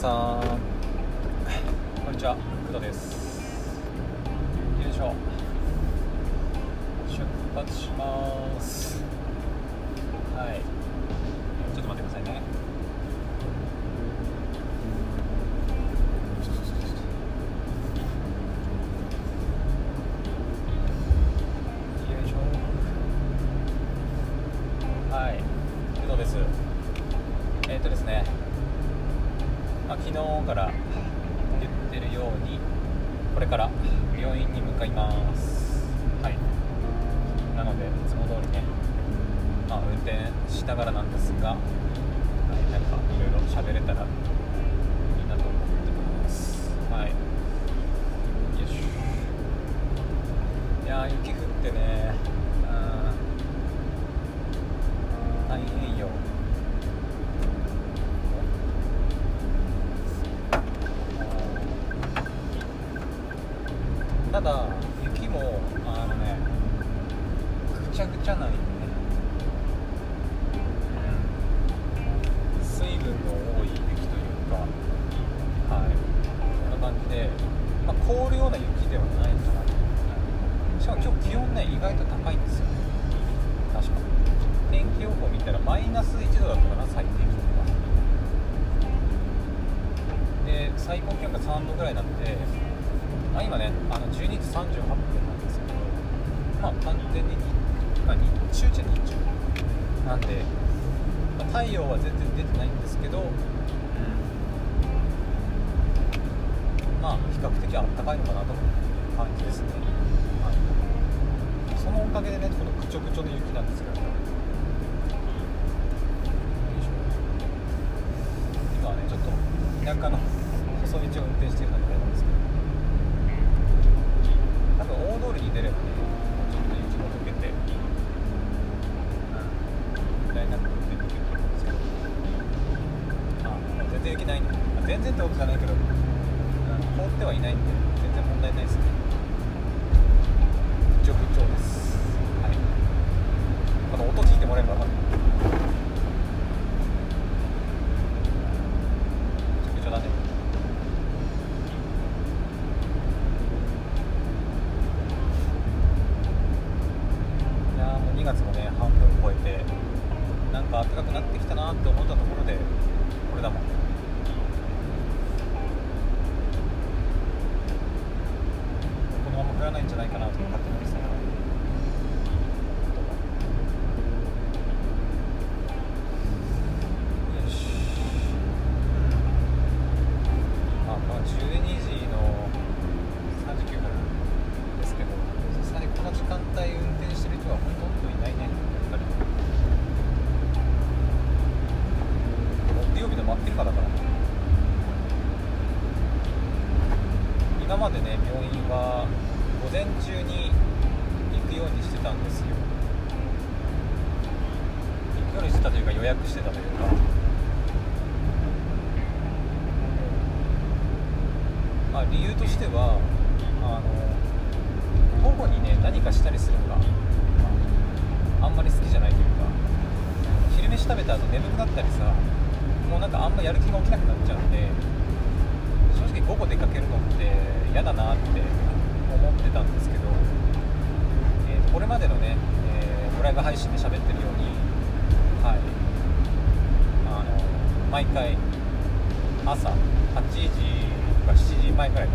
さん。こんにちは。工藤です。太平洋ただ舎の細道を運転してるので。前くらいか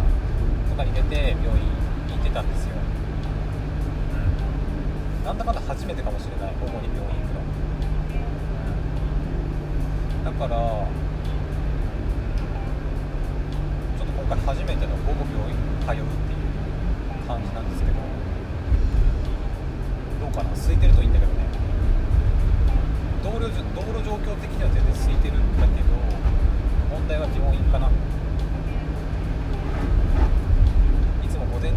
とかに出て病院行ってたんですよ、うん、なんだかんだ初めてかもしれない。主に病院行くの、うん、だからちょっと今回初めての午後病院通うっていう感じなんですけどどうかな。空いてるといいんだけどね。道路道路状況的には全然空いてるんだけど問題は自分院かな。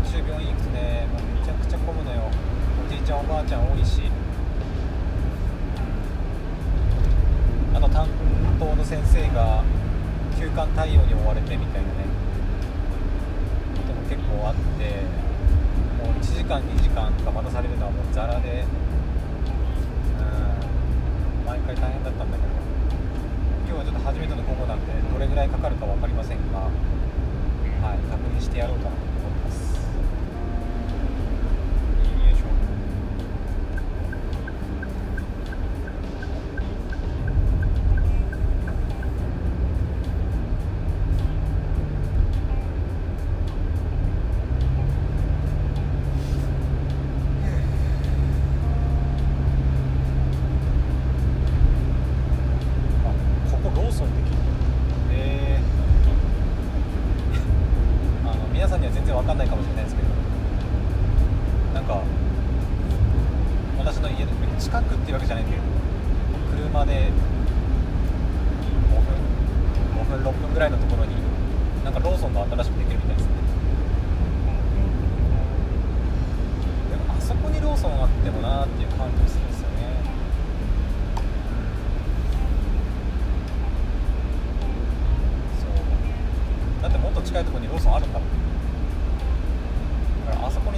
州病院行くとねもうめちゃくちゃ混むのよ。おじいちゃんおばあちゃん多いし。あの担当の先生が休館対応に追われてみたいなね。ことも結構あってもう1時間2時間とか待たされるのはもうザラでうん毎回大変だったんだけど。今日はちょっと初めての午後なんでどれぐらいかかるか分かりませんが、はい、確認してやろうかな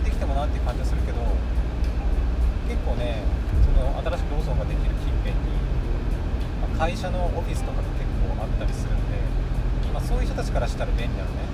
めてきてもなっていう感じはするけど結構ねその新しくローソンができる近辺に、まあ会社のオフィスとかが結構あったりするんで、まあ、そういう人たちからしたら便利なのね。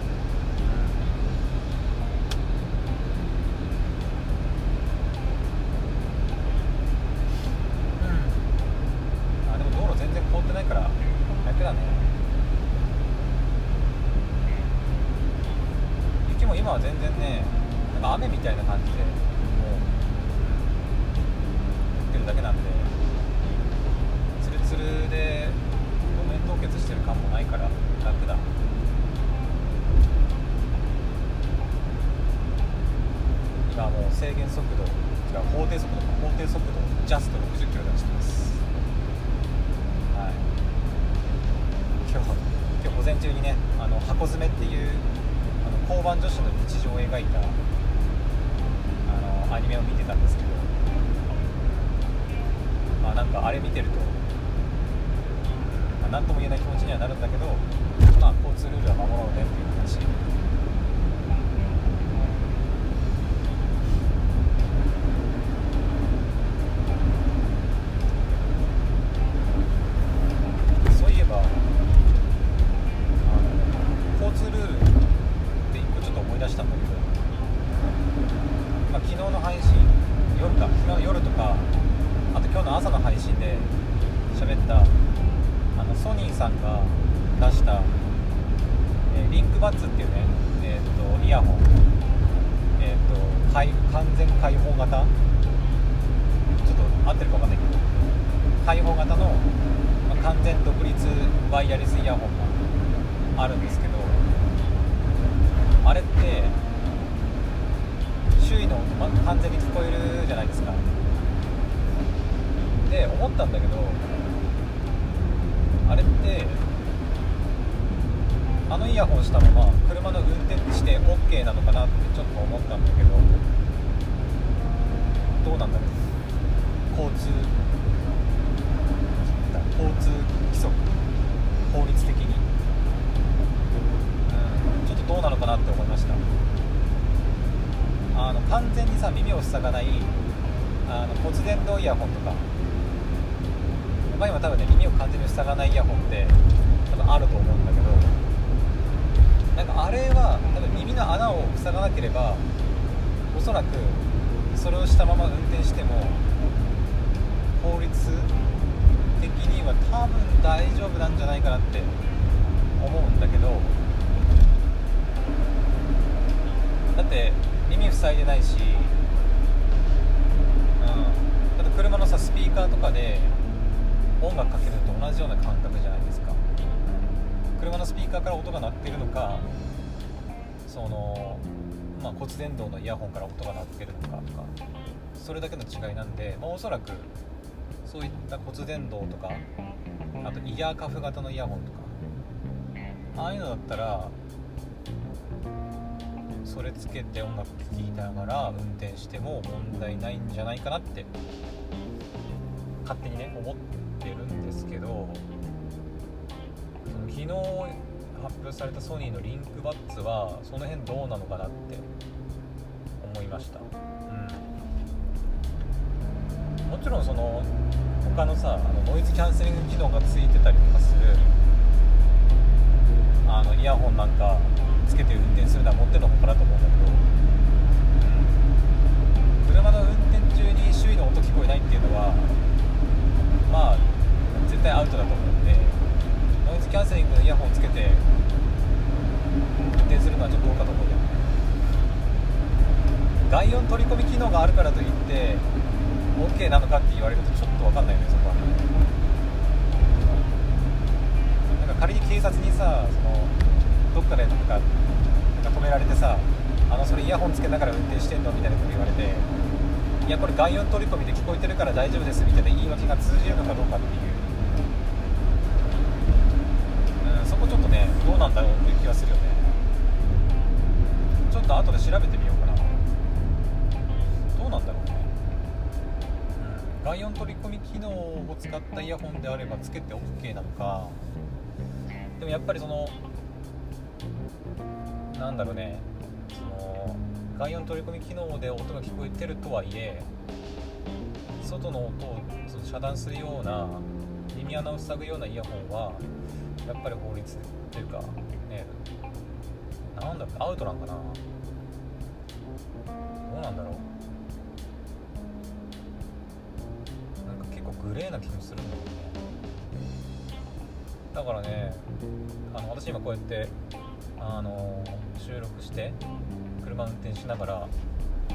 なんかあれ見てると、まあ、何とも言えない気持ちにはなるんだけどまあ交通ルールは守ろうねっていう話。思ったんだけどあれってあのイヤホンしたまま車の運転して OK なのかなってちょっと思ったんだけどどうなんだろう。交通交通規則法律的に、うん、ちょっとどうなのかなって思いました。あの完全にさ耳を塞がないあの骨伝導イヤホンとか他にも多分ね耳を完全に塞がないイヤホンって多分あると思うんだけどなんかあれは多分耳の穴を塞がなければおそらくそれをしたまま運転しても法律的には多分大丈夫なんじゃないかなって思うんだけどだって耳塞いでないし、うん、だって車のさスピーカーとかでじような感覚じゃないですか。車のスピーカーから音が鳴ってるのかその、まあ、骨伝導のイヤホンから音が鳴ってるのかとかそれだけの違いなんで、まあ、おそらくそういった骨伝導とかあとイヤーカフ型のイヤホンとかああいうのだったらそれつけて音楽聴きながら運転しても問題ないんじゃないかなって勝手にね思ってけどその昨日発表されたソニーのリンクバッツはその辺どうなのかなって思いました、うん、もちろんその他のさあのノイズキャンセリング機能がついてたりとかするあのイヤホンなんかつけて運転するのは持ってるのほかだと思うんだけど、うん、車の運転中に周囲の音聞こえないっていうのはまあ対アウトだと思うんでノイズキャンセリングのイヤホンつけて運転するのはちょっとどうかと思うよ外音取り込み機能があるからといって OK なのかって言われるとちょっと分かんないよねそこはなんか仮に警察にさそのどっかでなんかなんか止められてさあのそれイヤホンつけながら運転してんのみたいなこと言われていやこれ外音取り込みで聞こえてるから大丈夫ですみたいな言い訳が通じるのかどうかっていう、うん、そこちょっとねどうなんだろうっていう気がするよね。ちょっと後で調べてみようかな。どうなんだろうね、うん、外音取り込み機能を使ったイヤホンであればつけて OK なのか。でもやっぱりそのなんだろうね。その外音取り込み機能で音が聞こえてるとはいえ外の音を遮断するような耳穴を塞ぐようなイヤホンはやっぱり法律というかねなんだろうアウトなんかな。どうなんだろう。なんか結構グレーな気もするんだけどね。だからねあの私今こうやってあの収録して車運転しながら、え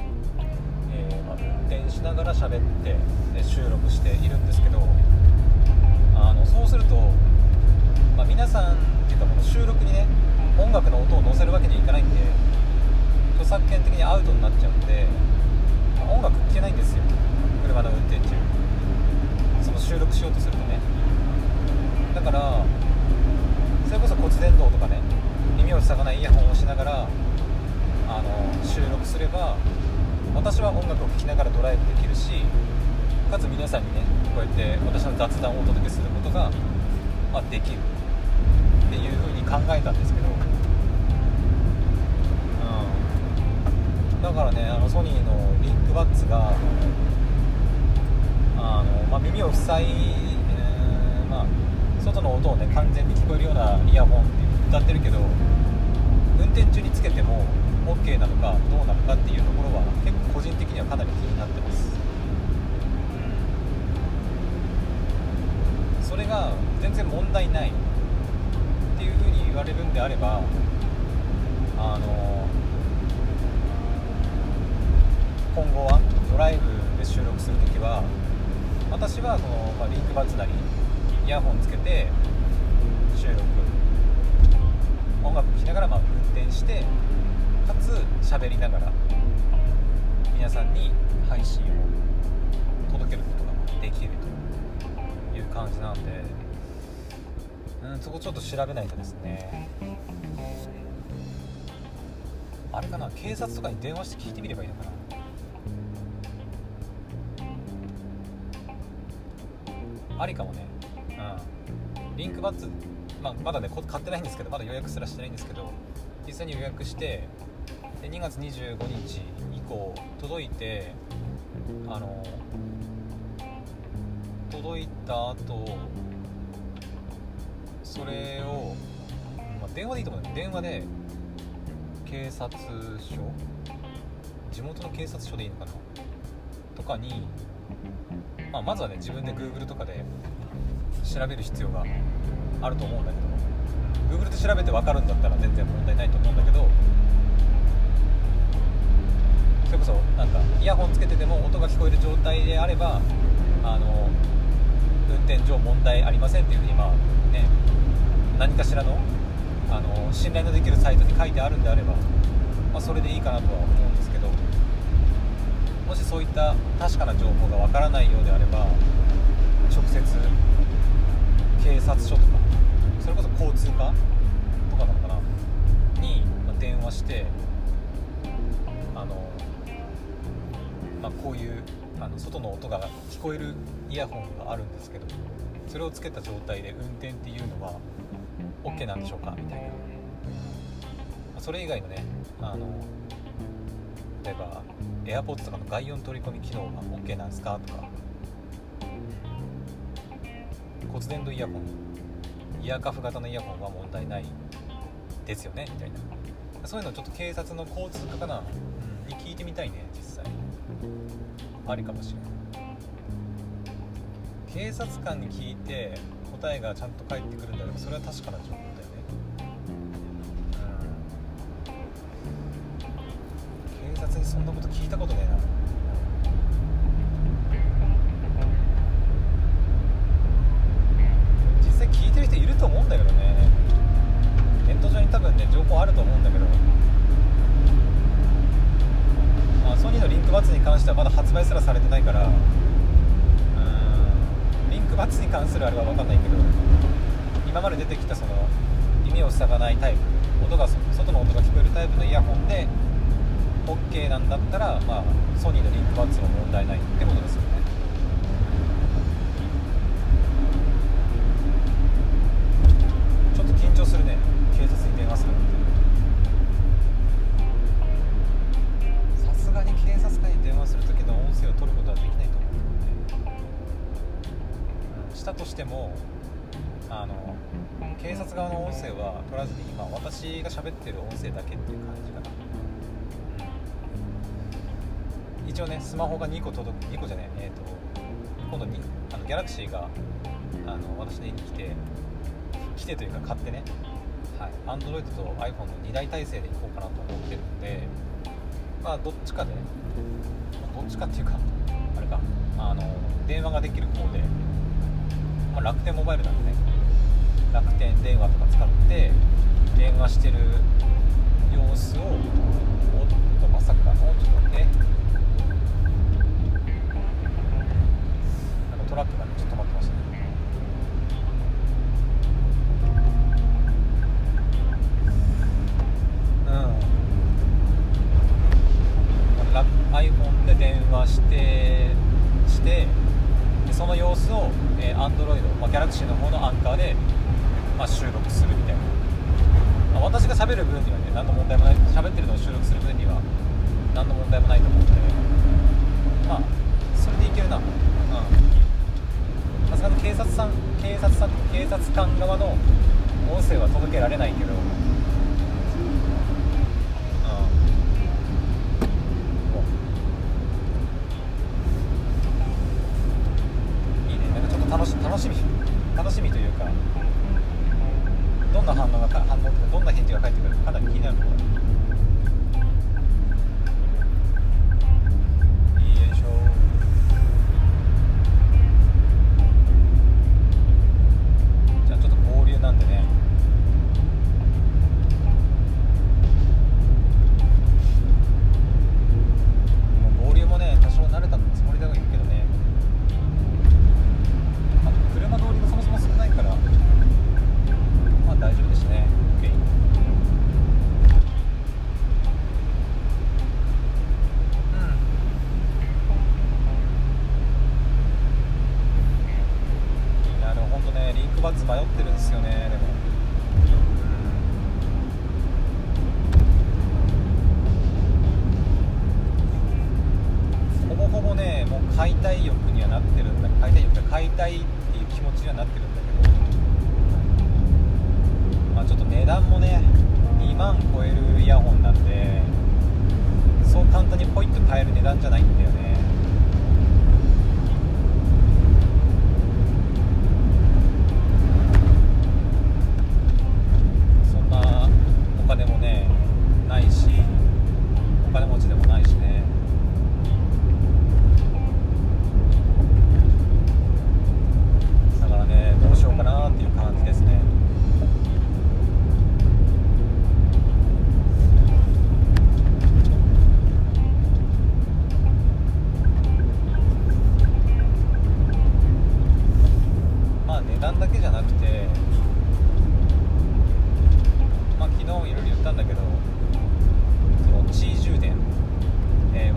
ー、まあ、運転しながら喋ってで収録しているんですけどあのそうすると、まあ、皆さんっていうかこの収録にね音楽の音を載せるわけにはいかないんで著作権的にアウトになっちゃうんで、まあ、音楽聴けないんですよ。車の運転中。その収録しようとするとね。だからそれこそ骨伝導とかね耳を塞がないイヤホンをしながらあの収録すれば私は音楽を聴きながらドライブできるしかつ皆さんにねこうやって私の雑談をお届けすることが、まあ、できる考えたんですけど、うん、だからねあのソニーのリンクバッツがあの、まあ、耳を塞い、えー、まあ、外の音をね完全に聞こえるようなイヤホンって歌ってるけど運転中につけても OK なのかどうなのかっていうところは結構個人的にはかなり気になってます、うん、それが全然問題ない言われるんであればあの今後はドライブで収録する時は私はその、まあ、リンクバッツなりイヤホンつけて収録。音楽聴きながらまあ運転してかつ喋りながら皆さんに配信を届けることができるという感じなんでそこちょっと調べないとですね。あれかな警察とかに電話して聞いてみればいいのかな。ありかもね。うん。リンクバッツ、まあ、まだね買ってないんですけどまだ予約すらしてないんですけど実際に予約してで2月25日以降届いてあの届いた後それを、まあ、電話でいいと思う電話で警察署地元の警察署でいいのかな。とかに、まあ、まずはね自分で Google とかで調べる必要があると思うんだけど Google で調べて分かるんだったら全然問題ないと思うんだけどそれこそなんかイヤホンつけてても音が聞こえる状態であればあの運転上問題ありませんっていうふうにまあ何かしらのあの信頼のできるサイトに書いてあるんであれば、まあ、それでいいかなとは思うんですけどもしそういった確かな情報がわからないようであれば直接警察署とかそれこそ交通課とかなのかなに電話してあのまあ、こういうあの外の音が聞こえるイヤホンがあるんですけどそれをつけた状態で運転っていうのは OK なんでしょうかみたいな、まあ、それ以外のねあの例えば AirPods とかの外音取り込み機能が OK なんですかとか。骨伝導イヤホン。イヤーカフ型のイヤホンは問題ない。ですよねみたいな。そういうのちょっと警察の交通課かな、うん、に聞いてみたいね実際。ありかもしれない警察官に聞いて答えがちゃんと返ってくるんであればそれは確かな情報だよね。うん。警察にそんなこと聞いたことねえな。マホが2個届く2個じゃねええーと、今度にあのギャラクシーがあの私の家に来て来てというか買ってねはい、Android と iPhone の2大体制でいこうかなと思ってるんでまあどっちかで、ね、どっちかっていうかあれかあの電話ができる方で、まあ、楽天モバイルなんでね楽天電話とか使って電話してる様子をおっとまさかのちょっとね警察警察官側の音声は届けられないけど、うん、いいね。なんかちょっと楽し楽しみ。楽しみというか。どんな反応が反応とかどんな返事が返ってくるかかなり気になるところ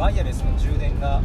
ワイヤレスの充電が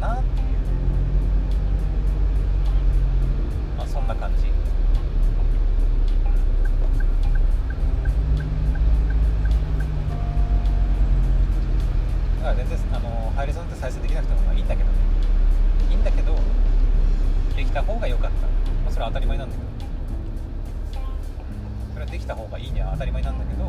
なっていう。まあそんな感じ。だから全然あのハイレゾって再生できなくてもまあいいんだけどね。いいんだけどできた方が良かった、まあ、それは当たり前なんだけど。それはできた方がいいには当たり前なんだけど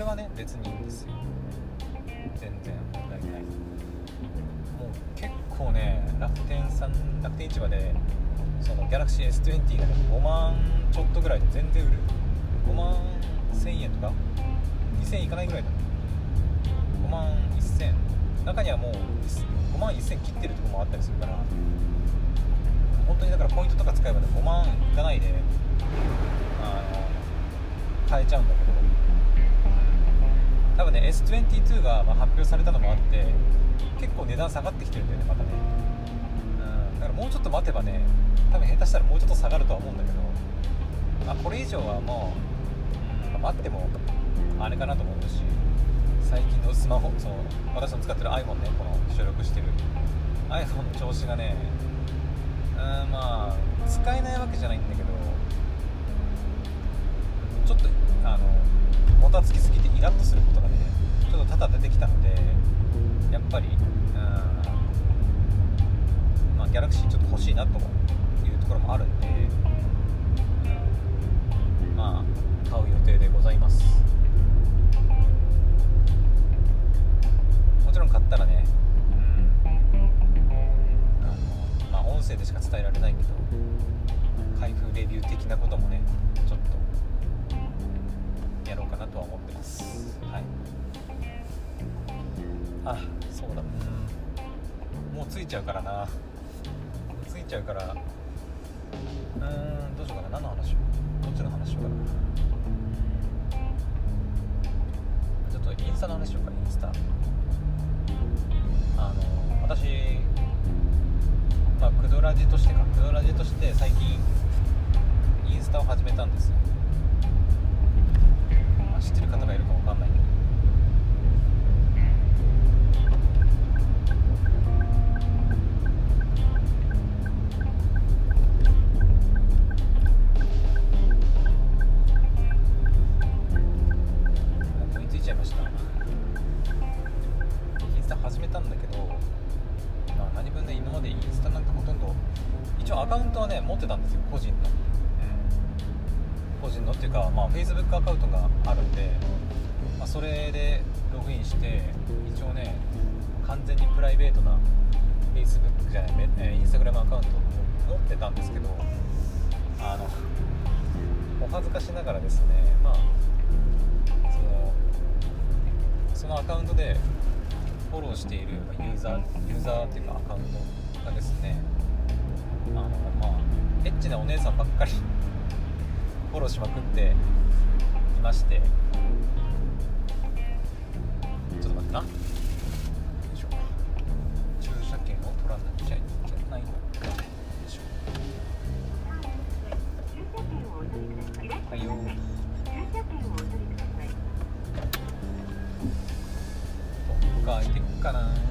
れはね別にいいんですよ。全然問題ないもう結構ね楽天さん楽天市場でそのギャラクシー S20 がね5万ちょっとぐらいで全然売る。5万1000円とか？2000円いかないぐらいだ5万1000中にはもう5万1000切ってるとこもあったりするから。本当にだからポイントとか使えばね5万いかないであの買えちゃうんだけど。多分ね S22 がま発表されたのもあって結構値段下がってきてるんだよねまたね。うん。だからもうちょっと待てばね多分下手したらもうちょっと下がるとは思うんだけどあこれ以上はもう、待ってもあれかなと思うし最近のスマホその私の使ってる iPhone ねこの収録してる。iPhone の調子がねうんまあ使えないわけじゃないんだけどちょっとあのもたつきすぎてイラッとすることがねちょっと多々出てきたのでやっぱりうんまあギャラクシーちょっと欲しいなというところもあるんで、まあ買う予定でございます。もちろん買ったらね、うんあのまあ、音声でしか伝えられないけど開封レビュー的なこともねってます。はい。あそうだ。うん。もうついちゃうからな。ついちゃうから。うんどうしようかな。何の話しようどっちの話しようかな。ちょっとインスタの話しようかインスタ。あの私まあクドラジとしてか。クドラジとして最近インスタを始めたんですよ、知ってる方がいるかわかんないけど。りフォローしまくっていまして。ちょっと待ってな。駐車券を取らなきゃいけないのかよいしょはいよどっか空いてっかな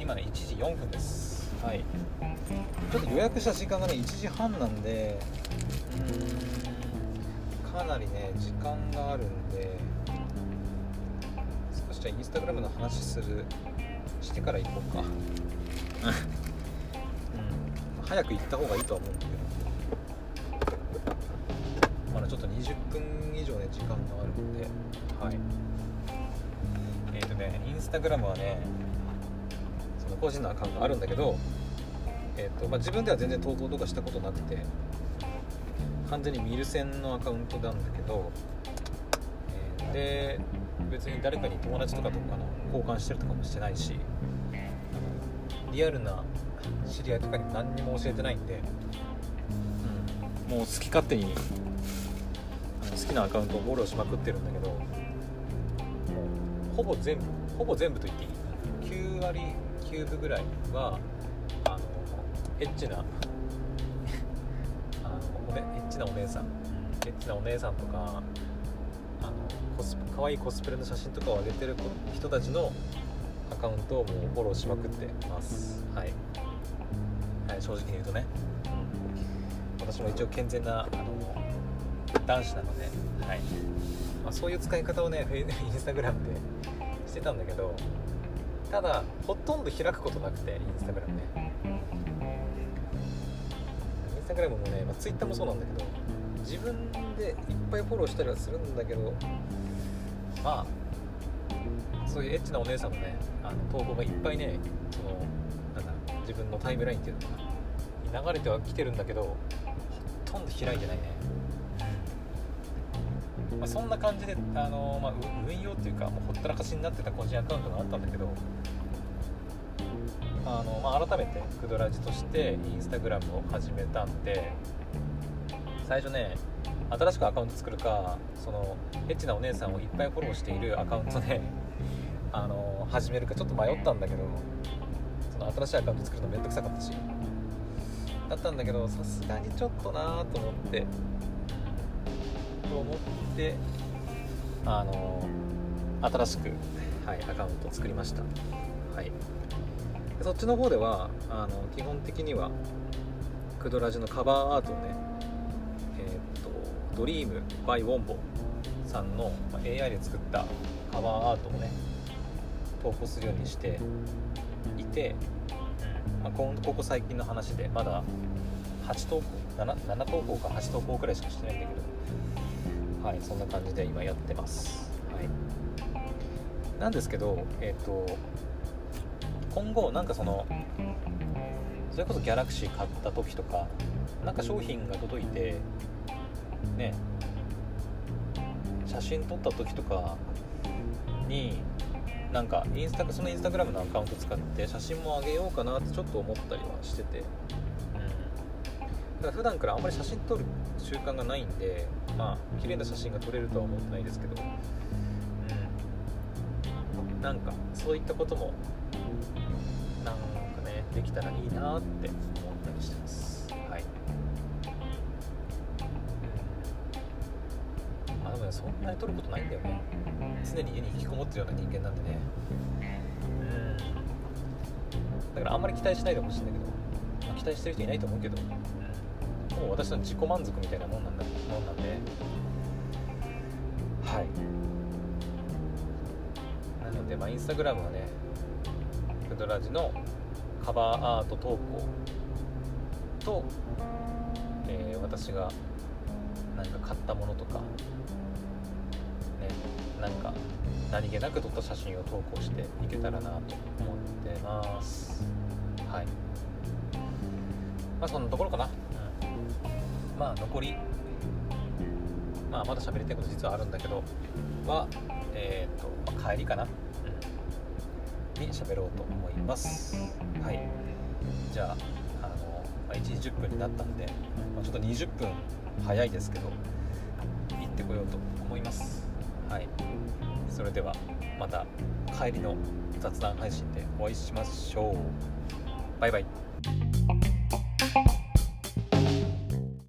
今ね1時4分です。はい。ちょっと予約した時間がね1時半なんでかなりね時間があるんで少しじゃあインスタグラムの話するしてから行こうか。うん。早く行った方がいいとは思うんだけど。まだちょっと20分以上ね時間があるんで。はい。えっ、ー、とねインスタグラムはね個人のアカウントあるんだけどえーとまあ、自分では全然投稿とかしたことなくて完全に見る線のアカウントなんだけど、えーで別に誰かに友達とかとかの交換してるとかもしてないしリアルな知り合いとかに何にも教えてないんで、うん、もう好き勝手に好きなアカウントをフォローしまくってるんだけどほぼ全部ほぼ全部と言っていい9割9分ぐらいはあのエッチなあのお、ね、エッチなお姉さん。エッチなお姉さんとかあのコス可愛いコスプレの写真とかを上げてる人たちのアカウントをもうフォローしまくってます。はい、はい、正直に言うとね、うん、私も一応健全なあの男子なので、はい。まあ、そういう使い方をねインスタグラムでしてたんだけどただほとんど開くことなくてインスタグラムね。インスタグラムもね、まあ、ツイッターもそうなんだけど自分でいっぱいフォローしたりはするんだけどまあそういうエッチなお姉さんのねあの投稿がいっぱいねそのなんだ自分のタイムラインっていうのかな流れてはきてるんだけどほとんど開いてないね、まあ、そんな感じであの、まあ、運用っていうかもうほったらかしになってた個人アカウントがあったんだけどあの、まあ、改めてクドラジとしてインスタグラムを始めたんで最初ね新しくアカウント作るかそのエッチなお姉さんをいっぱいフォローしているアカウントであの始めるかちょっと迷ったんだけどその新しいアカウント作るのめんどくさかったしだったんだけどさすがにちょっとなーと思ってと思ってあの新しく、はい、アカウントを作りました。はい。そっちの方ではあの基本的にはクドラジのカバーアートをねえーっとドリーム by ウォンボさんの AI で作ったカバーアートをね投稿するようにしていて、まあ、こここ最近の話でまだ8投稿 7, 7投稿か8投稿くらいしかしてないんだけど。はいそんな感じで今やってます。はい。なんですけどえっ、と今後なんかそのそれこそギャラクシー買った時とかなんか商品が届いてね写真撮った時とかになんかインスタそのインスタグラムのアカウント使って写真も上げようかなってちょっと思ったりはしてて、うん、だから普段からあんまり写真撮る習慣がないんでまあ綺麗な写真が撮れるとは思ってないですけど、うん、なんかそういったこともなんかねできたらいいなって思ったりしてます。はい。あでもねそんなに撮ることないんだよね。常に家に引きこもってるような人間なんでね。うん。だからあんまり期待しないでほしいんだけど、まあ、期待してる人いないと思うけど、もう私の自己満足みたいなもんなんだもんなんで。はい。なのでまあインスタグラムはねフドラジのカバーアート投稿と、えー、私が何か買ったものとかねなんか何気なく撮った写真を投稿していけたらなと思ってます。はい。まあそんなところかな、まあ残りまあまだ喋りたいこと実はあるんだけどはえっ、ー、と、まあ、帰りかな、うん、に喋ろうと思います。はい。じゃああの、まあ、1時10分になったんで、まあ、ちょっと20分早いですけど行ってこようと思います。はい。それではまた帰りの雑談配信でお会いしましょう。バイバイ